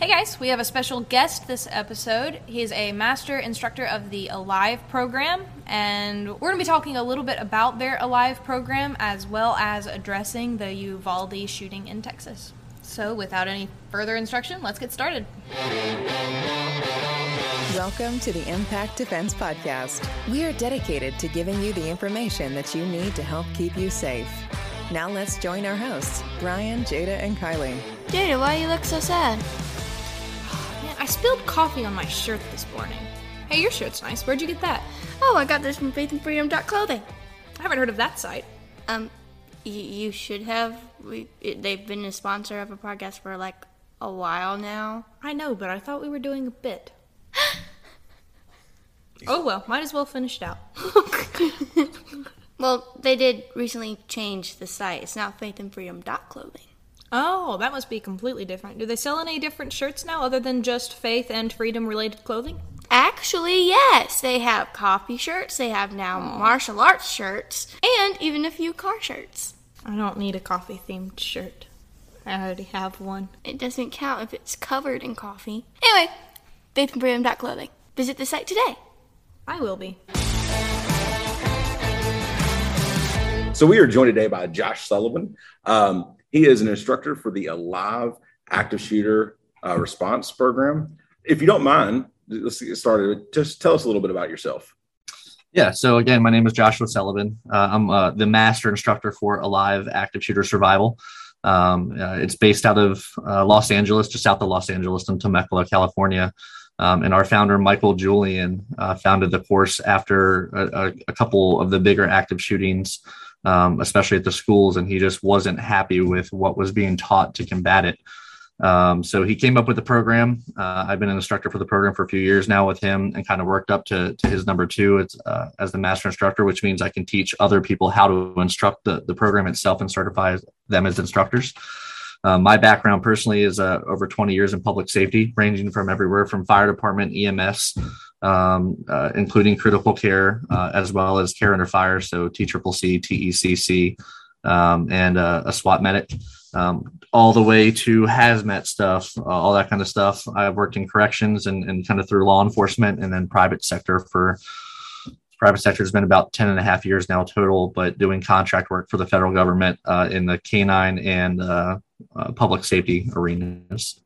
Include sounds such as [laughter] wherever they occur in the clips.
Hey guys, we have a special guest this episode. He is a master instructor of the Alive program, and we're going to be talking a little bit about their Alive program as well as addressing the Uvalde shooting in Texas. So, without any further instruction, let's get started. Welcome to the Impact Defense Podcast. We are dedicated to giving you the information that you need to help keep you safe. Now let's join our hosts, Brian, Jada, and Kylie. Jada, why you look so sad? I spilled coffee on my shirt this morning. Hey, your shirt's nice. Where'd you get that? Oh, I got this from faithandfreedom.clothing. I haven't heard of that site. Um, y- you should have. We, it, they've been a sponsor of a podcast for like a while now. I know, but I thought we were doing a bit. [gasps] oh well, might as well finish it out. [laughs] Well, they did recently change the site. It's now faithandfreedom.clothing. Oh, that must be completely different. Do they sell any different shirts now other than just faith and freedom related clothing? Actually, yes, they have coffee shirts. They have now martial arts shirts, and even a few car shirts. I don't need a coffee themed shirt. I already have one. It doesn't count if it's covered in coffee. Anyway, faithandfreedom.clothing. Visit the site today. I will be. So we are joined today by Josh Sullivan. Um, he is an instructor for the Alive Active Shooter uh, Response Program. If you don't mind, let's get started. Just tell us a little bit about yourself. Yeah. So again, my name is Joshua Sullivan. Uh, I'm uh, the master instructor for Alive Active Shooter Survival. Um, uh, it's based out of uh, Los Angeles, just south of Los Angeles in Temecula, California. Um, and our founder, Michael Julian, uh, founded the course after a, a, a couple of the bigger active shootings, um, especially at the schools, and he just wasn't happy with what was being taught to combat it. Um, so he came up with the program. Uh, I've been an instructor for the program for a few years now with him, and kind of worked up to, to his number two it's, uh, as the master instructor, which means I can teach other people how to instruct the, the program itself and certify them as instructors. Uh, my background personally is uh, over 20 years in public safety, ranging from everywhere from fire department, EMS, um, uh, including critical care, uh, as well as care under fire, so TCCC, TECC, um, and uh, a SWAT medic, um, all the way to hazmat stuff, uh, all that kind of stuff. I've worked in corrections and, and kind of through law enforcement and then private sector for private sector has been about 10 and a half years now total, but doing contract work for the federal government uh, in the canine and uh, uh, public safety arenas.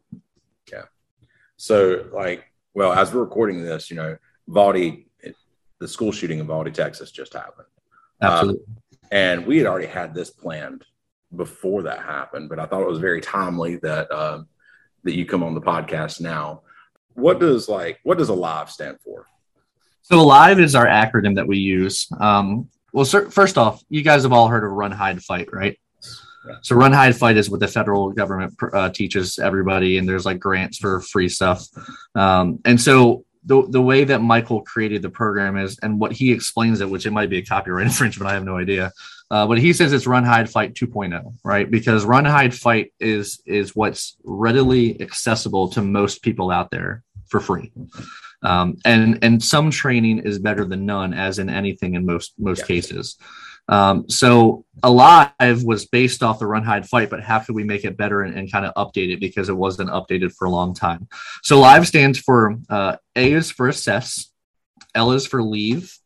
Yeah. So, like, well, as we're recording this, you know, Uvalde, the school shooting in Uvalde, Texas just happened. Absolutely. and we had already had this planned before that happened, but I thought it was very timely that uh, that you come on the podcast now. What does like what does Alive stand for? So Alive is our acronym that we use. Um, well, sir, first off, you guys have all heard of Run, Hide, Fight, right? So Run, Hide, Fight is what the federal government uh, teaches everybody, and there's like grants for free stuff. Um, and so the the way that Michael created the program is, and what he explains it, which it might be a copyright [laughs] infringement, I have no idea. Uh, but he says it's Run, Hide, Fight 2.0, right? Because Run, Hide, Fight is is what's readily accessible to most people out there for free. Um, and and some training is better than none, as in anything in most most Yeah. cases. Um, so Alive was based off the Run Hide Fight, but how could we make it better and, and kind of update it because it wasn't updated for a long time? So Live stands for uh, A is for assess, L is for leave,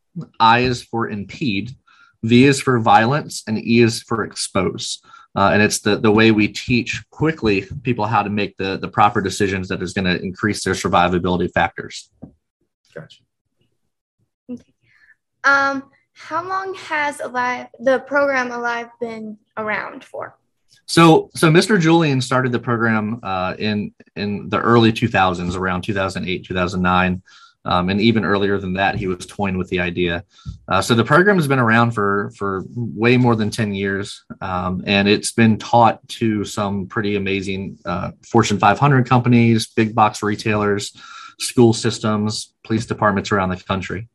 I is for impede, V is for violence, and E is for expose. Uh, and it's the, the way we teach quickly people how to make the, the proper decisions that is going to increase their survivability factors. Gotcha. Okay. Um, how long has Alive the program Alive been around for? So, so Mr. Julian started the program uh, in in the early 2000s, around 2008, 2009, um, and even earlier than that, he was toying with the idea. Uh, so the program has been around for for way more than 10 years, um, and it's been taught to some pretty amazing uh, Fortune 500 companies, big box retailers, school systems, police departments around the country.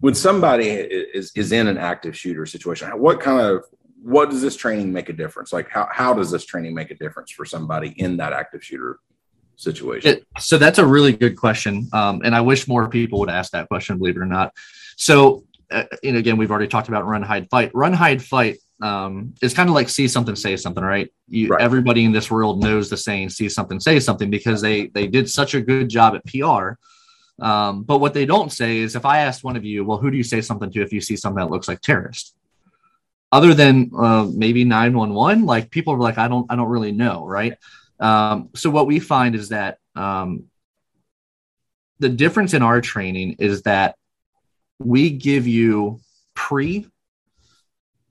When somebody is is in an active shooter situation, what kind of what does this training make a difference? Like how how does this training make a difference for somebody in that active shooter situation? It, so that's a really good question, um, and I wish more people would ask that question. Believe it or not. So, uh, and again, we've already talked about run, hide, fight. Run, hide, fight um, it's kind of like see something, say something, right? You, Right. Everybody in this world knows the saying "see something, say something" because they they did such a good job at PR. Um, but what they don't say is, if I asked one of you, well, who do you say something to if you see something that looks like terrorist? Other than uh, maybe nine one one, like people are like, I don't, I don't really know, right? Um, so what we find is that um, the difference in our training is that we give you pre,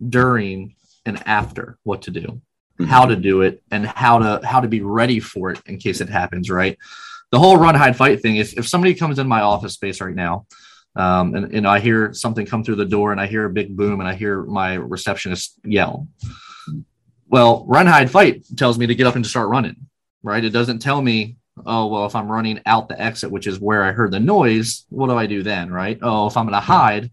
during, and after what to do, how to do it, and how to how to be ready for it in case it happens. Right. The whole run, hide, fight thing. If if somebody comes in my office space right now, um, and, I hear something come through the door, and I hear a big boom, and I hear my receptionist yell. Well, run, hide, fight tells me to get up and to start running. Right. It doesn't tell me oh well if i'm running out the exit which is where i heard the noise what do i do then right oh if i'm going to hide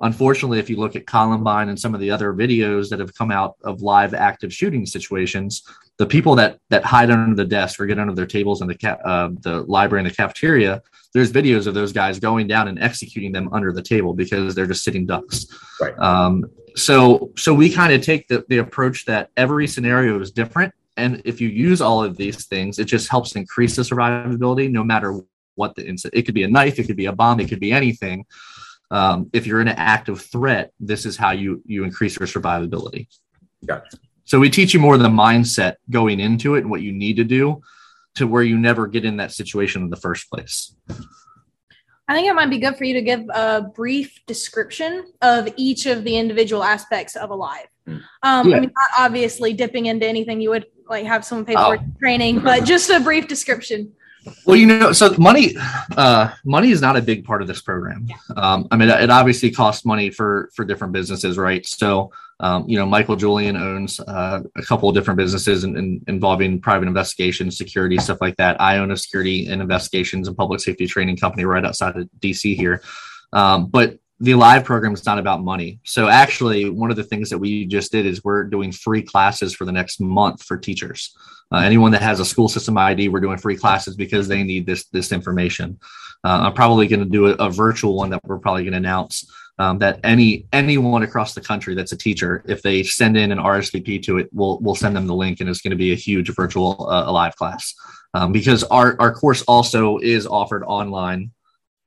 unfortunately if you look at columbine and some of the other videos that have come out of live active shooting situations the people that that hide under the desk or get under their tables in the ca- uh, the library and the cafeteria there's videos of those guys going down and executing them under the table because they're just sitting ducks Right. um, so so we kind of take the, the approach that every scenario is different and if you use all of these things it just helps increase the survivability no matter what the incident it could be a knife it could be a bomb it could be anything um, if you're in an active threat this is how you you increase your survivability Gotcha. So we teach you more the mindset going into it and what you need to do to where you never get in that situation in the first place I think it might be good for you to give a brief description of each of the individual aspects of Alive. Hmm. Um, Yeah. I mean, not obviously dipping into anything you would like have someone pay Oh. for training, but just a brief description. Well, you know, so money, uh, money is not a big part of this program. Um, I mean, it obviously costs money for for different businesses, right? So, um, you know, Michael Julian owns uh, a couple of different businesses in, in, involving private investigations, security, stuff like that. I own a security and investigations and public safety training company right outside of DC here. Um, but the live program is not about money. So actually, one of the things that we just did is we're doing free classes for the next month for teachers. Uh, anyone that has a school system ID, we're doing free classes because they need this this information. Uh, I'm probably going to do a, a virtual one that we're probably going to announce um, that any anyone across the country that's a teacher, if they send in an RSVP to it, we'll we'll send them the link, and it's going to be a huge virtual uh, live class um, because our our course also is offered online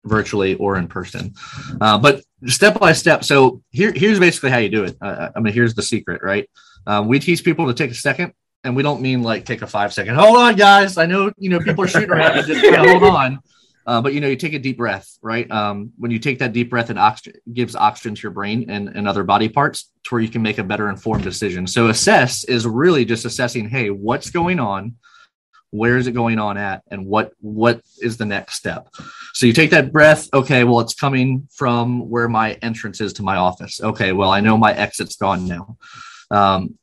virtually or in person. Uh, but step by step. So here, here's basically how you do it. Uh, I mean, here's the secret, right? Uh, we teach people to take a second, and we don't mean like take a five second. Hold on, guys. I know you know people are shooting around. just hold on. Uh, but you know, you take a deep breath, right? Um, when you take that deep breath, it oxygen, gives oxygen to your brain and, and other body parts to where you can make a better informed decision. So assess is really just assessing, hey, what's going on? Where is it going on at and what what is the next step? So you take that breath. Okay well it's coming from where my entrance is to my office. Okay well i know my exit's gone now. Um,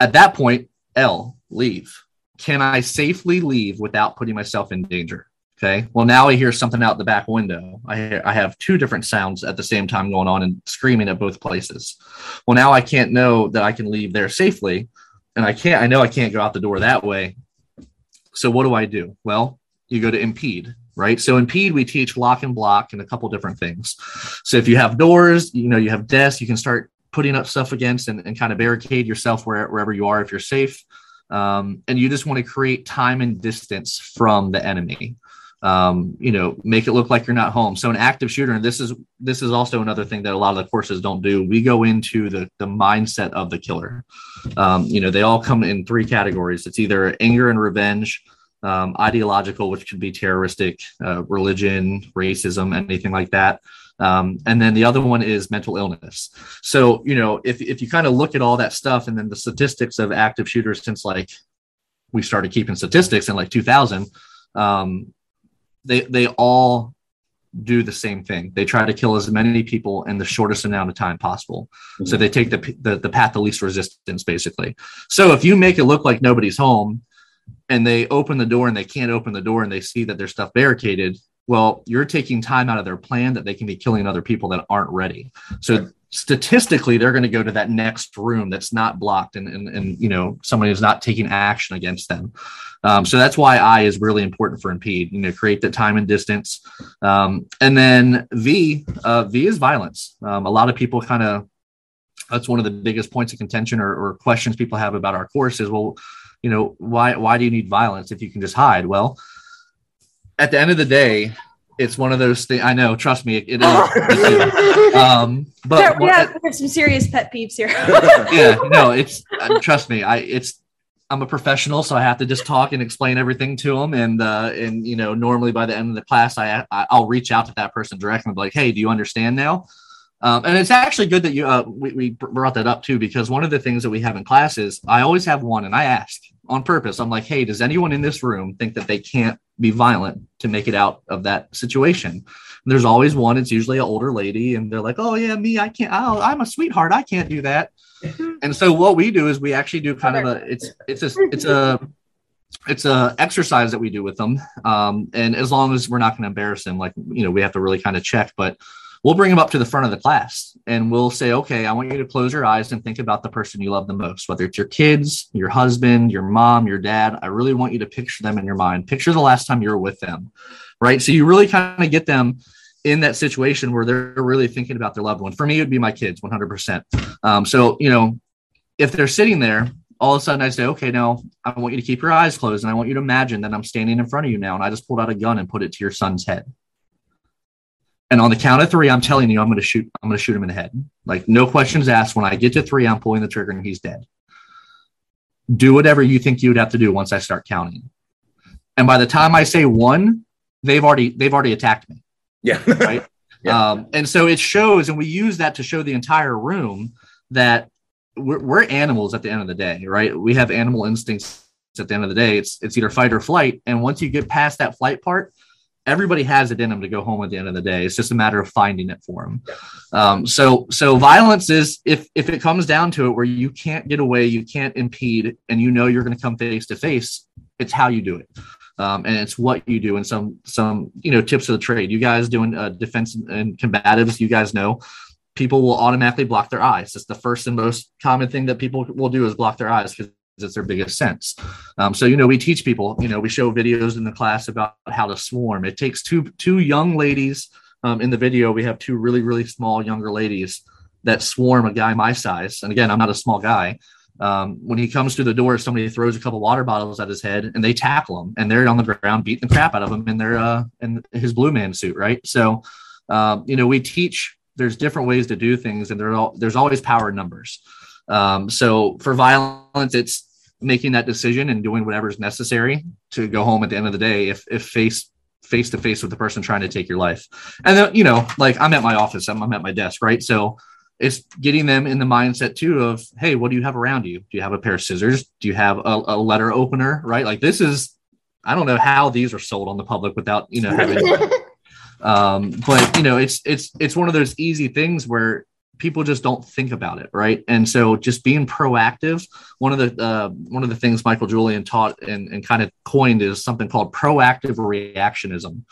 at that point l leave. Can i safely leave without putting myself in danger? Okay well now i hear something out the back window. I hear, i have two different sounds at the same time going on and screaming at both places. Well now i can't know that i can leave there safely and i can't i know i can't go out the door that way so what do I do? Well, you go to impede, right? So impede, we teach lock and block and a couple different things. So if you have doors, you know, you have desks, you can start putting up stuff against and, and kind of barricade yourself where, wherever you are if you're safe. Um, and you just want to create time and distance from the enemy. Um, you know, make it look like you're not home. So an active shooter, and this is this is also another thing that a lot of the courses don't do. We go into the the mindset of the killer. Um, you know, they all come in three categories. It's either anger and revenge, um, ideological, which could be terroristic, uh, religion, racism, anything like that. Um, and then the other one is mental illness. So, you know, if, if you kind of look at all that stuff and then the statistics of active shooters since like we started keeping statistics in like 2000, um, they, they all do the same thing. They try to kill as many people in the shortest amount of time possible. So mhm. they take the, the, the path of least resistance, basically. So if you make it look like nobody's home and they open the door and they can't open the door and they see that there's stuff barricaded, well, you're taking time out of their plan that they can be killing other people that aren't ready. So statistically, they're going to go to that next room that's not blocked and, and, and you know, somebody is not taking action against them. Um, so that's why I is really important for impede, you know, create the time and distance. Um, and then V, uh, V is violence. Um, a lot of people kind of that's one of the biggest points of contention or, or questions people have about our course is well you know why why do you need violence if you can just hide well at the end of the day it's one of those things i know trust me it, it is [laughs] um but There- we have, we have some serious pet peeves here. [laughs] yeah [laughs] no it's uh, trust me i it's i'm a professional so i have to just talk and explain everything to them and uh and you know normally by the end of the class i, I i'll reach out to that person directly and be like hey do you understand now um, and it's actually good that you uh, we, we brought that up too because one of the things that we have in class is i always have one and i ask on purpose. I'm like hey does anyone in this room think that they can't be violent to make it out of that situation? And there's always one it's usually an older lady and they're like oh yeah me i can't oh, i'm a sweetheart i can't do that. [laughs] And so what we do is we actually do kind of a it's it's a it's a it's a exercise that we do with them. Um, and as long as we're not going to embarrass them like you know we have to really kind of check but we'll bring them up to the front of the class and we'll say okay i want you to close your eyes and think about the person you love the most whether it's your kids your husband your mom your dad. I really want you to picture them in your mind. Picture the last time you were with them right? So you really kind of get them in that situation where they're really thinking about their loved one. For me it would be my kids 100% um, so you know if they're sitting there all of a sudden I say, okay, now I want you to keep your eyes closed and I want you to imagine that I'm standing in front of you now and I just pulled out a gun and put it to your son's head. And on the count of three, I'm telling you, I'm going to shoot, I'm going to shoot him in the head. Like no questions asked. When I get to three, I'm pulling the trigger and he's dead. Do whatever you think you would have to do once I start counting. And by the time I say one, they've already, they've already attacked me. Yeah. [laughs] Right. Yeah. Um, and so it shows, and we use that to show the entire room that we're, we're animals at the end of the day, right? We have animal instincts at the end of the day. It's it's either fight or flight. And once you get past that flight part, everybody has it in them to go home at the end of the day. It's just a matter of finding it for them. Um, so so violence is if if it comes down to it, where you can't get away, you can't impede, and you know you're going to come face to face. It's how you do it. Um, and it's what you do and some some you know tips of the trade you guys doing uh, defense and combatives you guys know people will automatically block their eyes it's the first and most common thing that people will do is block their eyes because it's their biggest sense. Um, so you know we teach people you know we show videos in the class about how to swarm. It takes two two young ladies um, in the video. We have two really really small younger ladies that swarm a guy my size. And again i'm not a small guy. Um, when he comes through the door, somebody throws a couple water bottles at his head and they tackle him and they're on the ground beating the crap out of him in their uh in his blue man suit, right? So um, you know, we teach there's different ways to do things and all, there's always power numbers. Um, so for violence, it's making that decision and doing whatever is necessary to go home at the end of the day if if face face to face with the person trying to take your life. And then, you know, like I'm at my office, I'm, I'm at my desk, right? So it's getting them in the mindset too of hey what do you have around you do you have a pair of scissors do you have a, a letter opener right like this is i don't know how these are sold on the public without you know having [laughs] um but you know it's it's it's one of those easy things where people just don't think about it right and so just being proactive one of the uh, one of the things michael julian taught and, and kind of coined is something called proactive reactionism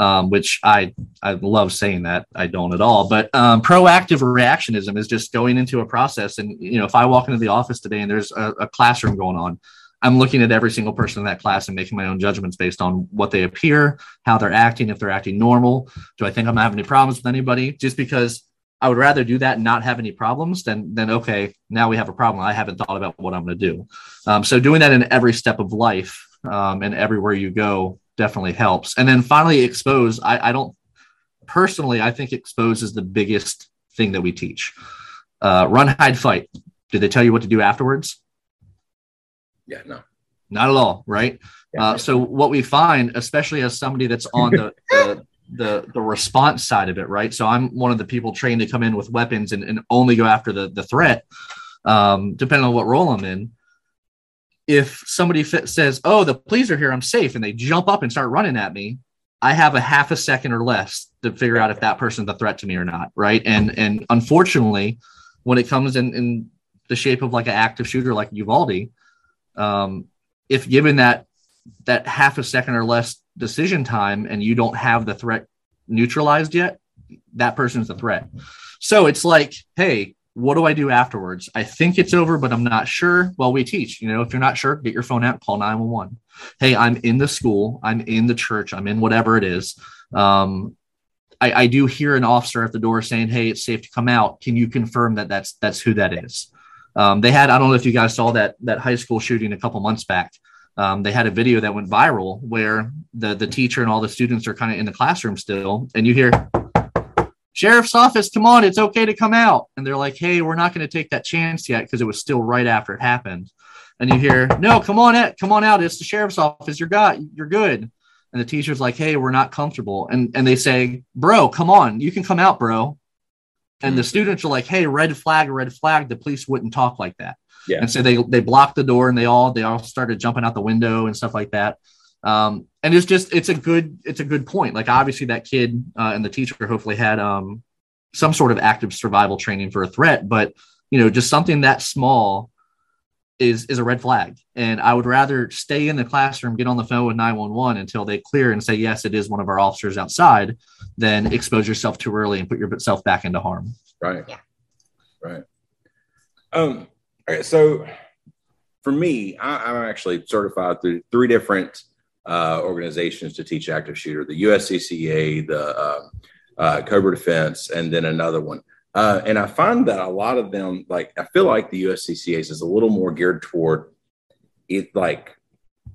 um, which i i love saying that i don't at all but um, proactive reactionism is just going into a process and you know if i walk into the office today and there's a, a classroom going on I'm looking at every single person in that class and making my own judgments based on what they appear, how they're acting, if they're acting normal. Do I think I'm having any problems with anybody? Just because I would rather do that and not have any problems than than okay, now we have a problem. I haven't thought about what I'm going to do. Um, so doing that in every step of life um, and everywhere you go definitely helps. And then finally, expose. I, I don't personally. I think expose is the biggest thing that we teach. Uh, run, hide, fight. Did they tell you what to do afterwards? Yeah, no. Not at all, right? Yeah. Uh, so what we find, especially as somebody that's on the, the the the response side of it, right? So I'm one of the people trained to come in with weapons and, and only go after the the threat, um, depending on what role I'm in. If somebody says, "Oh, the police are here, I'm safe," and they jump up and start running at me, I have a half a second or less to figure out if that person's a threat to me or not, right? And and unfortunately, when it comes in in the shape of like an active shooter like Uvalde, um, if given that that half a second or less decision time and you don't have the threat neutralized yet, that person's a threat. So it's like, hey, what do I do afterwards? I think it's over, but I'm not sure. Well, we teach, you know, if you're not sure, get your phone out, call 911. Hey, I'm in the school, I'm in the church, I'm in whatever it is. Um, I, I do hear an officer at the door saying, "Hey, it's safe to come out. Can you confirm that that's that's who that is?" Um, they had I don't know if you guys saw that that high school shooting a couple months back. Um, they had a video that went viral where the the teacher and all the students are kind of in the classroom still, and you hear sheriff's office, come on, it's okay to come out. And they're like, hey, we're not going to take that chance yet because it was still right after it happened. And you hear, no, come on, Ed, come on out. It's the sheriff's office. You're got, you're good. And the teacher's like, hey, we're not comfortable. And and they say, bro, come on, you can come out, bro. And the students are like, hey, red flag, red flag. The police wouldn't talk like that. Yeah. And so they they blocked the door and they all they all started jumping out the window and stuff like that. Um, and it's just it's a good it's a good point. Like obviously that kid uh, and the teacher hopefully had um, some sort of active survival training for a threat, but you know just something that small is is a red flag. And I would rather stay in the classroom, get on the phone with 911 until they clear and say yes, it is one of our officers outside, than expose yourself too early and put yourself back into harm. Right. Yeah. Right. Um. So for me, I, I'm actually certified through three different uh, organizations to teach active shooter: the USCCA, the uh, uh, Cobra Defense, and then another one. Uh, and I find that a lot of them, like I feel like the USCCA's is a little more geared toward it, like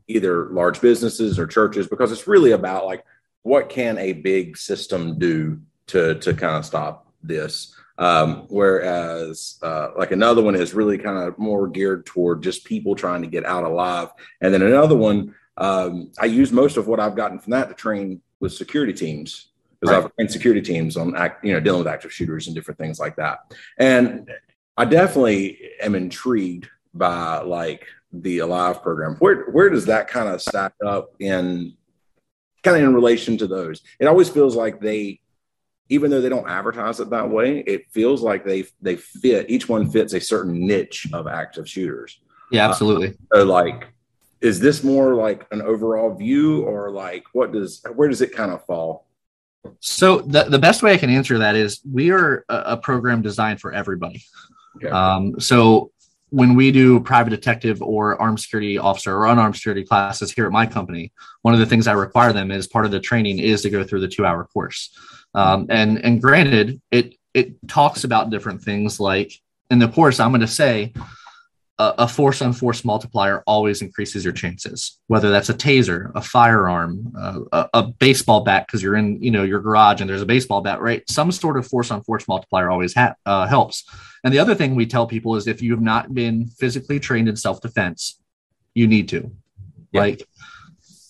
either large businesses or churches, because it's really about like what can a big system do to to kind of stop this. Um, whereas uh, like another one is really kind of more geared toward just people trying to get out alive, and then another one um, I use most of what I've gotten from that to train with security teams because Right. I've trained security teams on act, you know, dealing with active shooters and different things like that. And I definitely am intrigued by like the Alive program. Where where does that kind of stack up in kind of in relation to those? It always feels like they, even though they don't advertise it that way, it feels like they they fit each one fits a certain niche of active shooters. Yeah, absolutely. So like, is this more like an overall view or like what does where does it kind of fall? So the, the best way I can answer that is we are a, a program designed for everybody. Okay. Um, so when we do private detective or armed security officer or unarmed security classes here at my company, one of the things I require them is part of the training is to go through the two hour course. Um, and and granted, it it talks about different things like in the course, I'm going to say a, a force on force multiplier always increases your chances, whether that's a taser, a firearm, uh, a, a baseball bat, because you're in, you know, your garage and there's a baseball bat, right? Some sort of force on force multiplier always ha- uh, helps. And the other thing we tell people is if you have not been physically trained in self defense, you need to. Yeah. Like,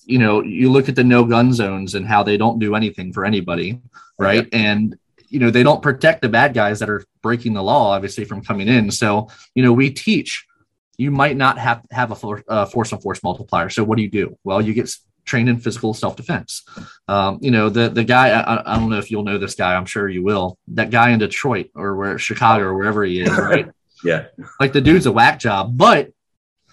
you know, you look at the no gun zones and how they don't do anything for anybody, right? And you know, they don't protect the bad guys that are breaking the law, obviously, from coming in. So, you know, we teach you might not have have a for, uh, force on force multiplier. So, what do you do? Well, you get trained in physical self defense. Um, you know, the the guy. I, I- I don't know if you'll know this guy. I'm sure you will. That guy in Detroit or where Chicago or wherever he is, right? [laughs] Yeah. like the dude's a whack job, but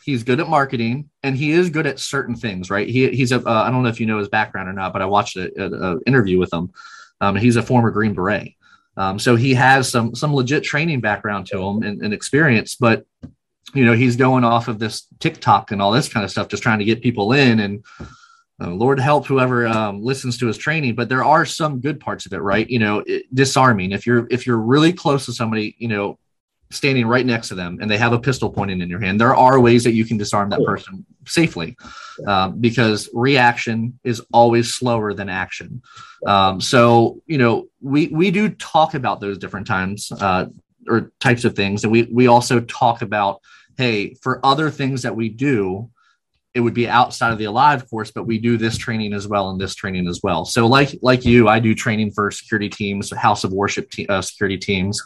he's good at marketing and he is good at certain things, right? He, he's a, uh, I don't know if you know his background or not, but I watched an interview with him. Um, he's a former Green Beret. Um, so he has some, some legit training background to him and, and experience, but you know, he's going off of this TikTok and all this kind of stuff, just trying to get people in and, uh, Lord help whoever um, listens to his training, but there are some good parts of it, right? You know, it, disarming. If you're if you're really close to somebody, you know, standing right next to them and they have a pistol pointing in your hand, there are ways that you can disarm that person safely um, because reaction is always slower than action. Um, so, you know, we, we do talk about those different times uh, or types of things. And we, we also talk about, hey, for other things that we do, it would be outside of the alive course, but we do this training as well and this training as well. So, like like you, I do training for security teams, house of worship te- uh, security teams,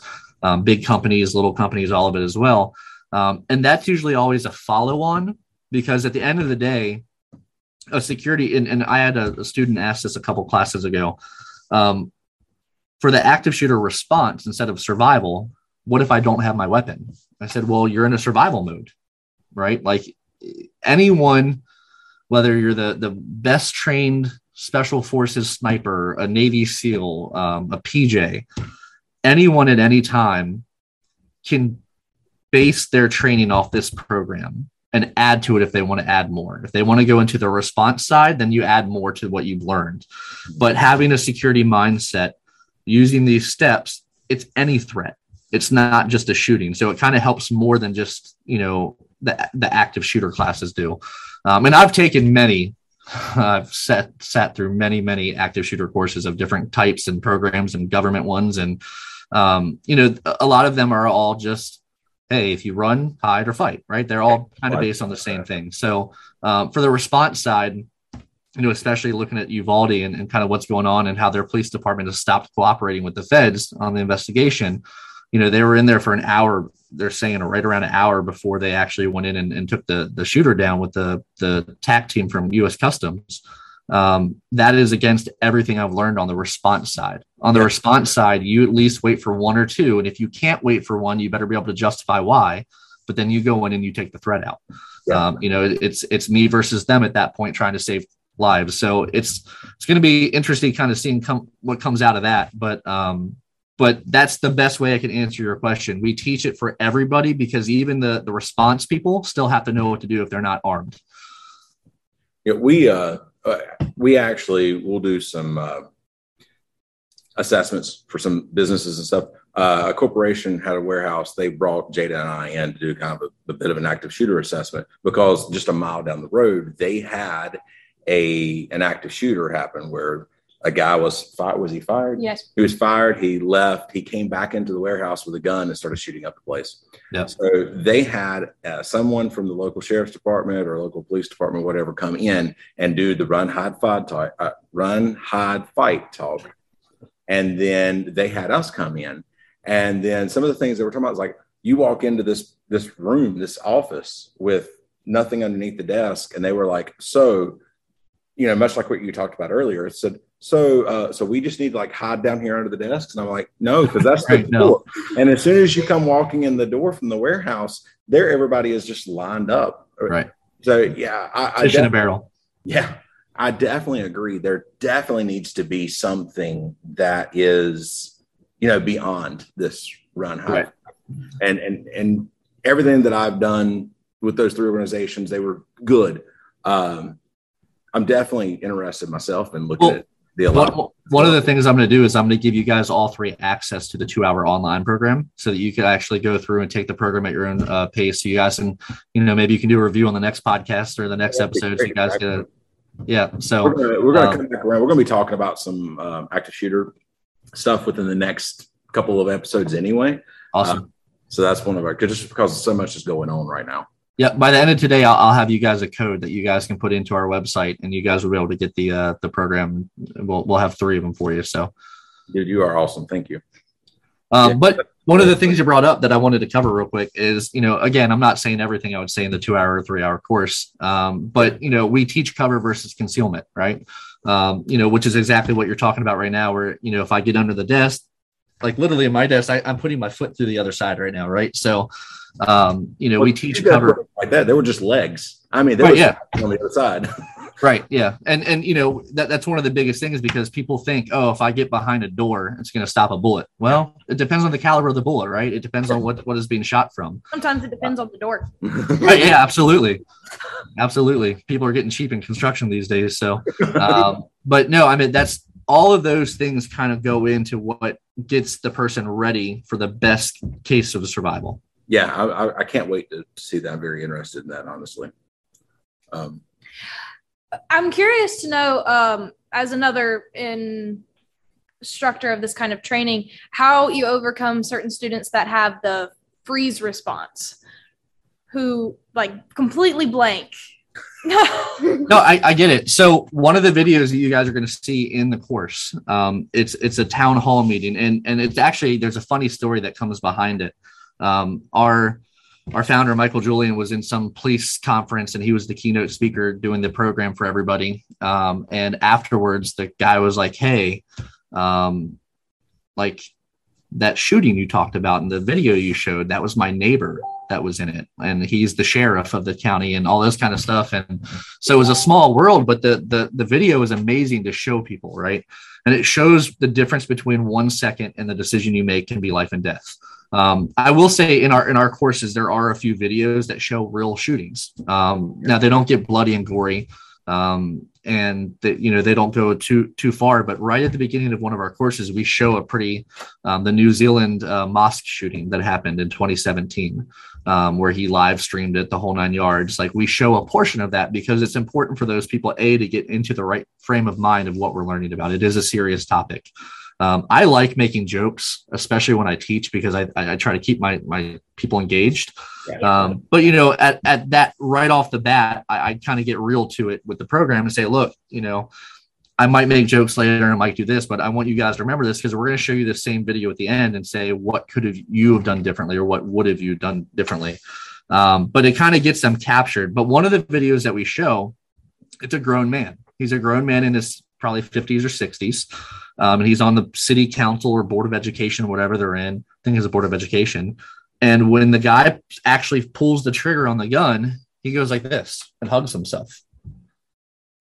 um, big companies, little companies, all of it as well. Um, and that's usually always a follow on because at the end of the day, a security and, and I had a, a student ask this a couple classes ago. Um, for the active shooter response instead of survival, what if I don't have my weapon? I said, well, you're in a survival mode, right? Like anyone, whether you're the the best trained special forces sniper, a Navy SEAL, um, a PJ, anyone at any time can base their training off this program and add to it if they want to add more. If they want to go into the response side, then you add more to what you've learned. But having a security mindset using these steps, it's any threat. It's not just a shooting. So it kind of helps more than just, you know, the, the active shooter classes do. Um, and I've taken many, I've sat, sat through many, many active shooter courses of different types and programs and government ones. And, um, you know, a lot of them are all just, hey, if you run, hide, or fight, right? They're all kind of based on the same thing. So um, for the response side, you know, especially looking at Uvalde and, and, kind of what's going on and how their police department has stopped cooperating with the feds on the investigation. You know, they were in there for an hour. They're saying right around an hour before they actually went in and, and took the the shooter down with the the TAC team from U.S. Customs. Um, that is against everything I've learned on the response side. On the response side, you at least wait for one or two, and if you can't wait for one, you better be able to justify why. But then you go in and you take the threat out. Yeah. Um, you know, it's it's me versus them at that point, trying to save lives. So it's it's going to be interesting, kind of seeing come what comes out of that. But um, but that's the best way I can answer your question. We teach it for everybody because even the the response people still have to know what to do if they're not armed. Yeah, we uh, uh we actually will do some uh, assessments for some businesses and stuff. Uh, a corporation had a warehouse. They brought Jada and I in to do kind of a, a, bit of an active shooter assessment because just a mile down the road, they had a an active shooter happen where a guy was fired. Was he fired? Yes. He was fired. He left. He came back into the warehouse with a gun and started shooting up the place. Yeah. So they had uh, someone from the local sheriff's department or local police department, whatever, come in and do the run, hide, fight talk, uh, run, hide, fight talk, and then they had us come in, and then some of the things they were talking about was like you walk into this this room, this office with nothing underneath the desk, and they were like, so you know, much like what you talked about earlier, it said, so, uh, so we just need to like hide down here under the desks. And I'm like, no, because [laughs] that's right, the door. No. And as soon as you come walking in the door from the warehouse, there everybody is just lined up. Right. So yeah, I, fish I in a barrel. Yeah, I definitely agree. There definitely needs to be something that is, you know, beyond this run high. Right. And and and everything that I've done with those three organizations, they were good. Um, I'm definitely interested myself in looking well, at the one, one of the things I'm going to do is I'm going to give you guys all three access to the two hour online program so that you can actually go through and take the program at your own uh, pace. So you guys can, you know, maybe you can do a review on the next podcast or the next episode. So you guys get yeah. So we're going to um, come back around. We're going to be talking about some um, active shooter stuff within the next couple of episodes anyway. Awesome. Uh, so that's one of our, just because so much is going on right now. Yeah, by the end of today, I'll, I'll, have you guys a code that you guys can put into our website, and you guys will be able to get the uh, the program. We'll we'll have three of them for you. So, dude, you are awesome. Thank you. Um, but one of the things you brought up that I wanted to cover real quick is, you know, again, I'm not saying everything I would say in the two hour or three hour course, um, but you know, we teach cover versus concealment, right? Um, you know, which is exactly what you're talking about right now. Where you know, if I get under the desk, like literally in my desk, I, I'm putting my foot through the other side right now, right? So um, you know, well, we teach cover like that. They were just legs. I mean, they right, yeah. on the other side. [laughs] right. Yeah. And and you know that that's one of the biggest things because people think, oh, if I get behind a door, it's going to stop a bullet. Well, it depends on the caliber of the bullet, right? It depends on what what is being shot from. Sometimes it depends on the door. [laughs] right. Yeah. Absolutely. Absolutely. People are getting cheap in construction these days. So, um, [laughs] but no, I mean that's all of those things kind of go into what gets the person ready for the best case of survival yeah, I, I, can't wait to see that. I'm very interested in that, honestly. Um, I'm curious to know, um, as another instructor of this kind of training, how you overcome certain students that have the freeze response, who like completely blank. [laughs] no, I, I, get it. So one of the videos that you guys are going to see in the course, um, it's it's a town hall meeting, and and it's actually there's a funny story that comes behind it. Um, our our founder Michael Julian was in some police conference and he was the keynote speaker doing the program for everybody. Um, and afterwards, the guy was like, "Hey, um, like that shooting you talked about in the video you showed, that was my neighbor that was in it, and he's the sheriff of the county and all this kind of stuff." And so it was a small world, but the the the video is amazing to show people, right? And it shows the difference between one second and the decision you make can be life and death. Um, I will say in our in our courses there are a few videos that show real shootings. Um, now they don't get bloody and gory, um, and that you know they don't go too too far. But right at the beginning of one of our courses, we show a pretty um, the New Zealand uh, mosque shooting that happened in 2017, um, where he live streamed it the whole nine yards. Like we show a portion of that because it's important for those people a to get into the right frame of mind of what we're learning about. It is a serious topic. Um, I like making jokes, especially when I teach, because I, I, try to keep my my people engaged. Um, but you know, at, at that right off the bat, I, I kind of get real to it with the program and say, look, you know, I might make jokes later and I might do this, but I want you guys to remember this because we're going to show you the same video at the end and say what could have you have done differently or what would have you done differently. Um, but it kind of gets them captured. But one of the videos that we show, it's a grown man. He's a grown man in his probably 50s or 60s um, and he's on the city council or board of education, whatever they're in. I think it's a board of education. And when the guy actually pulls the trigger on the gun, he goes like this and hugs himself.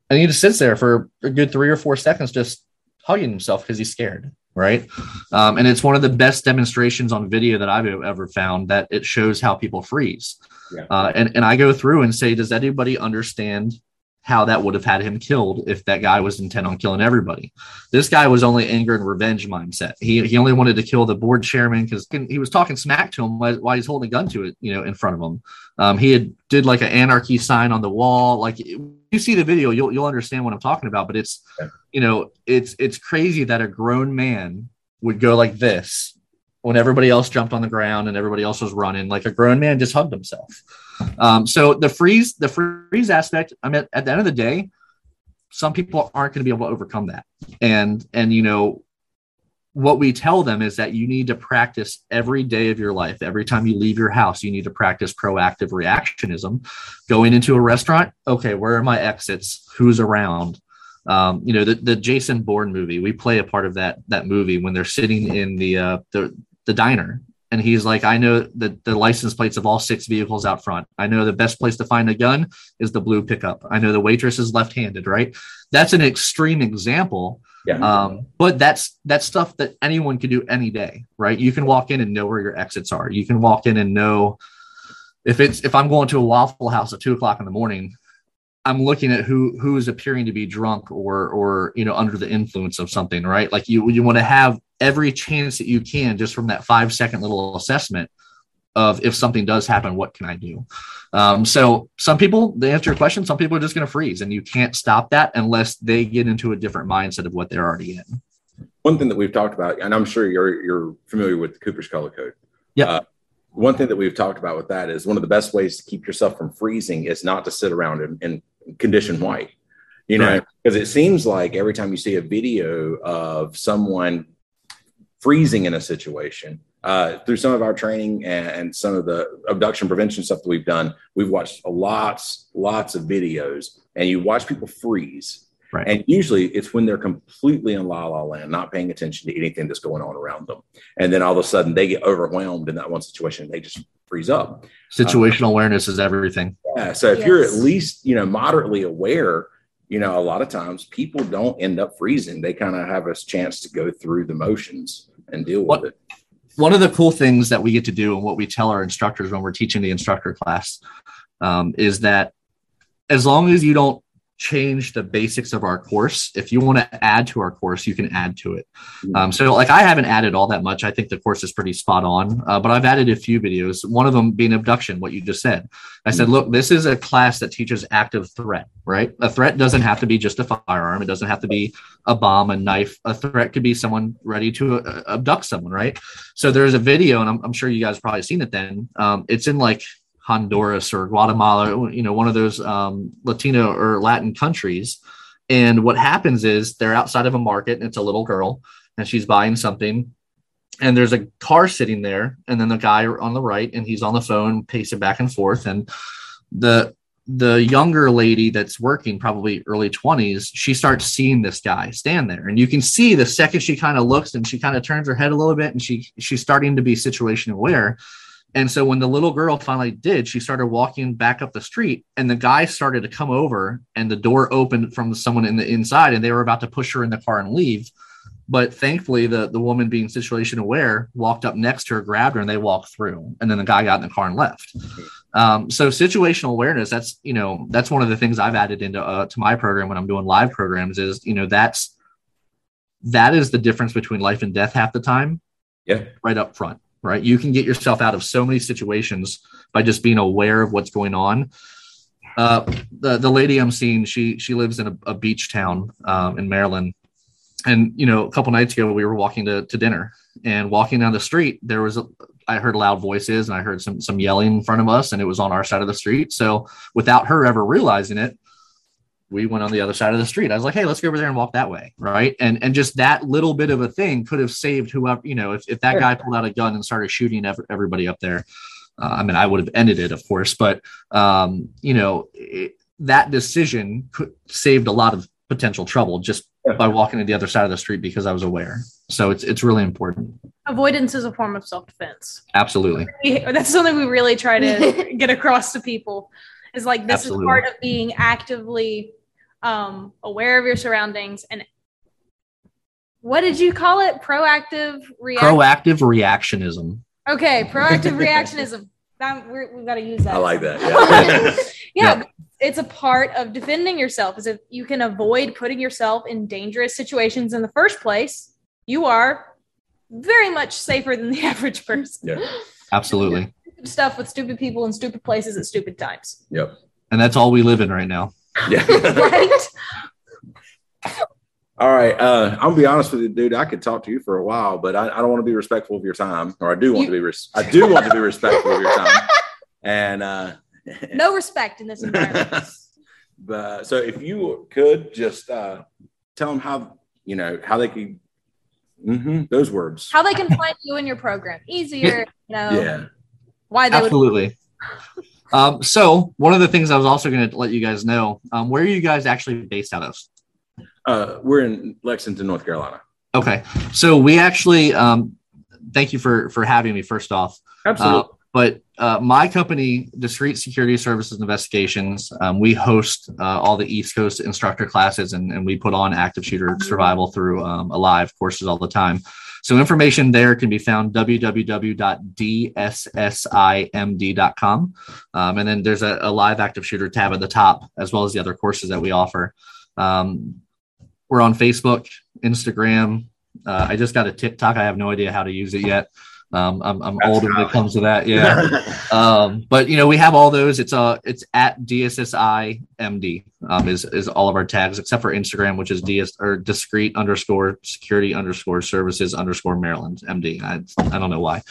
And he just sits there for a good three or four seconds, just hugging himself because he's scared. Right. Um, and it's one of the best demonstrations on video that I've ever found that it shows how people freeze. Yeah. Uh, and, and I go through and say, does anybody understand how that would have had him killed if that guy was intent on killing everybody. This guy was only anger and revenge mindset. He, he only wanted to kill the board chairman because he was talking smack to him while, while, he's holding a gun to it, you know, in front of him. Um, he had did like an anarchy sign on the wall. Like you see the video, you'll you'll understand what I'm talking about. But it's you know it's it's crazy that a grown man would go like this when everybody else jumped on the ground and everybody else was running. Like a grown man just hugged himself. Um, so the freeze, the freeze aspect, I mean, at the end of the day, some people aren't going to be able to overcome that. And, and, you know, what we tell them is that you need to practice every day of your life. Every time you leave your house, you need to practice proactive reactionism. Going into a restaurant, okay, where are my exits? Who's around? Um, you know, the, the Jason Bourne movie, we play a part of that that movie when they're sitting in the uh, the the diner and he's like, I know the, the license plates of all six vehicles out front. I know the best place to find a gun is the blue pickup. I know the waitress is left handed, right? That's an extreme example. Yeah. Um, but that's that's stuff that anyone can do any day, right? You can walk in and know where your exits are. You can walk in and know if it's if I'm going to a Waffle House at two o'clock in the morning, I'm looking at who who is appearing to be drunk or or you know under the influence of something, right? Like you you want to have every chance that you can just from that five second little assessment of if something does happen, what can I do? Um, so some people, they answer your question, some people are just going to freeze, and you can't stop that unless they get into a different mindset of what they're already in. One thing that we've talked about, and I'm sure you're you're familiar with the Cooper's Color Code. Yeah. Uh, one thing that we've talked about with that is one of the best ways to keep yourself from freezing is not to sit around and, and condition white you know because right. it seems like every time you see a video of someone freezing in a situation uh, through some of our training and, and, some of the abduction prevention stuff that we've done we've watched lots lots of videos and you watch people freeze right. and usually it's when they're completely in la la land not paying attention to anything that's going on around them and then all of a sudden they get overwhelmed in that one situation and they just freeze up situational um, awareness is everything yeah. So if yes. you're at least, you know, moderately aware, you know, a lot of times people don't end up freezing. They kind of have a chance to go through the motions and deal what, with it. One of the cool things that we get to do and what we tell our instructors when we're teaching the instructor class um, is that as long as you don't change the basics of our course. If you want to add to our course, you can add to it. Um, so, like, I haven't added all that much. I think the course is pretty spot on, uh, but I've added a few videos. One of them being abduction, what you just said. I said, mm-hmm. look, this is a class that teaches active threat, right? A threat doesn't have to be just a firearm, it doesn't have to be a bomb, a knife. A threat could be someone ready to uh, abduct someone, right? So, there's a video, and I'm, I'm sure you guys probably seen it then. Um, it's in like Honduras or Guatemala, you know, one of those um, Latino or Latin countries. And what happens is they're outside of a market and it's a little girl and she's buying something. And there's a car sitting there, and then the guy on the right, and he's on the phone, pacing back and forth. And the the younger lady that's working, probably early 20s, she starts seeing this guy stand there. And you can see the second she kind of looks and she kind of turns her head a little bit and she she's starting to be situation aware and so when the little girl finally did, she started walking back up the street, and the guy started to come over, and the door opened from someone in the inside, and they were about to push her in the car and leave. But thankfully, the, the woman being situation aware walked up next to her, grabbed her, and they walked through. And then the guy got in the car and left. Um, so situational awareness, that's, you know, that's one of the things I've added into, uh, to my program when I'm doing live programs is, you know, that's, that is the difference between life and death half the time. Yeah. Right up front, right? You can get yourself out of so many situations by just being aware of what's going on. Uh, the, the lady I'm seeing, she, she lives in a, a beach town, um, in Maryland. And, you know, a couple nights ago, we were walking to, to dinner and walking down the street, there was a, I heard loud voices and I heard some some yelling in front of us, and it was on our side of the street. So without her ever realizing it, we went on the other side of the street. I was like, hey, let's go over there and walk that way. Right. And and just that little bit of a thing could have saved whoever, you know, if, if that guy pulled out a gun and started shooting everybody up there. Uh, I mean, I would have ended it, of course, but um, you know, it, that decision could saved a lot of potential trouble just by walking to the other side of the street because I was aware. So it's it's really important. Avoidance is a form of self defense. Absolutely. That's something we really try to [laughs] get across to people. Is like this Absolutely. is part of being actively um, aware of your surroundings and what did you call it? Proactive reaction. Proactive reactionism. okay, [laughs] proactive reactionism. That, we're, we've got to use that. I like that. Yeah. [laughs] yeah, Yeah. it's a part of defending yourself. Is if you can avoid putting yourself in dangerous situations in the first place, you are very much safer than the [laughs] average person. Yeah. Absolutely. Stuff with stupid people in stupid places at stupid times. yep. And that's all we live in right now. Yeah. [laughs] Right? All right. Uh, I'm gonna be honest with you, dude. I could talk to you for a while, but I, I don't want to be respectful of your time, or I do want You- to be. Res- I do want to be respectful of your time. [laughs] And uh, no respect in this environment. [laughs] but so if you could just uh, tell them how you know how they could hmm those words. How they can find you in your program easier, you know, yeah. why they would Absolutely. Um, so one of the things I was also going to let you guys know, um, where are you guys actually based out of? Uh, we're in Lexington, North Carolina. Okay. So we actually, um, thank you for, for having me first off. Uh, but uh, my company, Discrete Security Services Investigations, um, we host uh, all the East Coast instructor classes and, and we put on active shooter survival through um, Alive courses all the time. So information there can be found www.dssimd.com. Um, and then there's a, a live active shooter tab at the top, as well as the other courses that we offer. Um, we're on Facebook, Instagram. Uh, I just got a TikTok. I have no idea how to use it yet. Um, I'm, I'm old when it comes to that. Yeah. [laughs] um, but you know, we have all those. It's uh it's at DSSI MD um, is is all of our tags except for Instagram, which is DS or discrete underscore security underscore services underscore Maryland MD. I, I don't know why.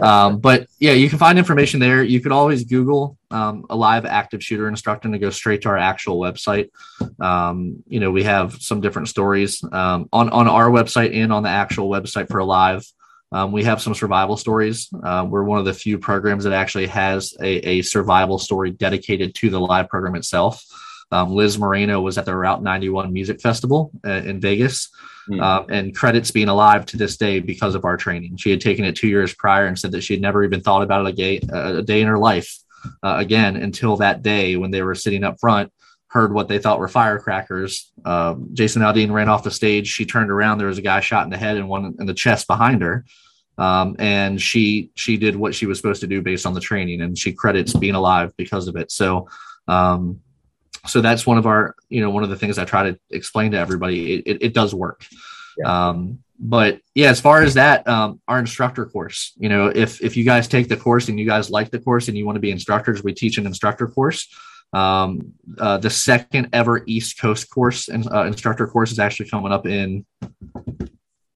Um, but yeah, you can find information there. You could always Google um, a live active shooter instructor and go straight to our actual website. Um, you know, we have some different stories um, on on our website and on the actual website for Alive. Um, we have some survival stories. Uh, we're one of the few programs that actually has a, a survival story dedicated to the live program itself. Um, Liz Moreno was at the Route 91 Music Festival uh, in Vegas, um, and credits being alive to this day because of our training. She had taken it two years prior and said that she had never even thought about it a, gay, a day in her life uh, again until that day when they were sitting up front heard what they thought were firecrackers. Um, Jason Aldean ran off the stage. She turned around. There was a guy shot in the head and one in the chest behind her. Um, and she she did what she was supposed to do based on the training, and she credits being alive because of it. So, um, so that's one of our you know one of the things I try to explain to everybody. It, it, it does work. Um, but yeah, as far as that, um, our instructor course, you know, if if you guys take the course and you guys like the course and you want to be instructors, we teach an instructor course. Um, uh, the second ever East Coast course and uh, instructor course is actually coming up in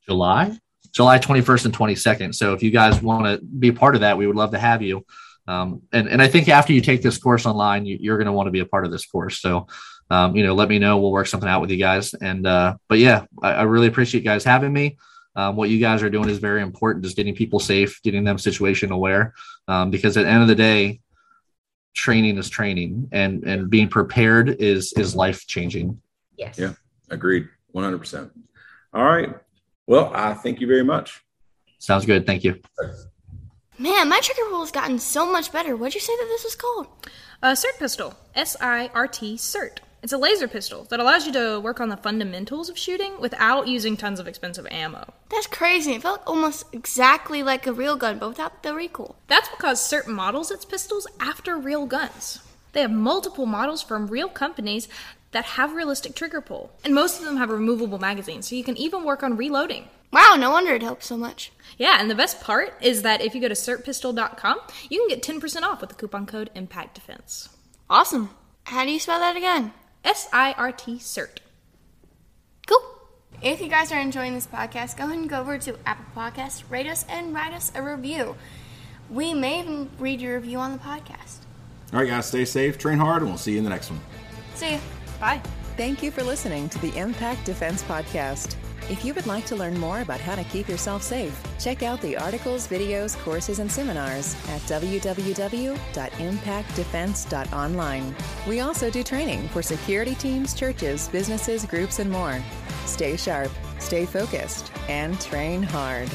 July, July 21st and 22nd. So if you guys want to be part of that, we would love to have you. Um, and, and I think after you take this course online, you, you're going to want to be a part of this course. So, um, you know, let me know. We'll work something out with you guys. And, uh, but yeah, I, I really appreciate you guys having me. Um, what you guys are doing is very important, just getting people safe, getting them situation aware. Um, because at the end of the day, training is training and, and being prepared is, is life changing. yes. Yeah. Agreed. 100%. All right. Well, I thank you very much. Sounds good. Thank you. Man, my trigger pull has gotten so much better. What'd you say that this was called? Uh, SIRT pistol. S I R T SIRT. It's a laser pistol that allows you to work on the fundamentals of shooting without using tons of expensive ammo. That's crazy. It felt almost exactly like a real gun, but without the recoil. That's because certain models its pistols after real guns. They have multiple models from real companies that have realistic trigger pull, and most of them have removable magazines, so you can even work on reloading. Wow, no wonder it helps so much. Yeah, and the best part is that if you go to sirtpistol.com, you can get 10% off with the coupon code Impact Defense. Awesome. How do you spell that again? S I R T SIRT. Cool. If you guys are enjoying this podcast, go ahead and go over to Apple Podcasts, rate us, and write us a review. We may even read your review on the podcast. All right, guys, stay safe, train hard, and we'll see you in the next one. See ya. Bye. Thank you for listening to the Impact Defense Podcast. If you would like to learn more about how to keep yourself safe, check out the articles, videos, courses, and seminars at www.impactdefense.online. We also do training for security teams, churches, businesses, groups, and more. Stay sharp, stay focused, and train hard.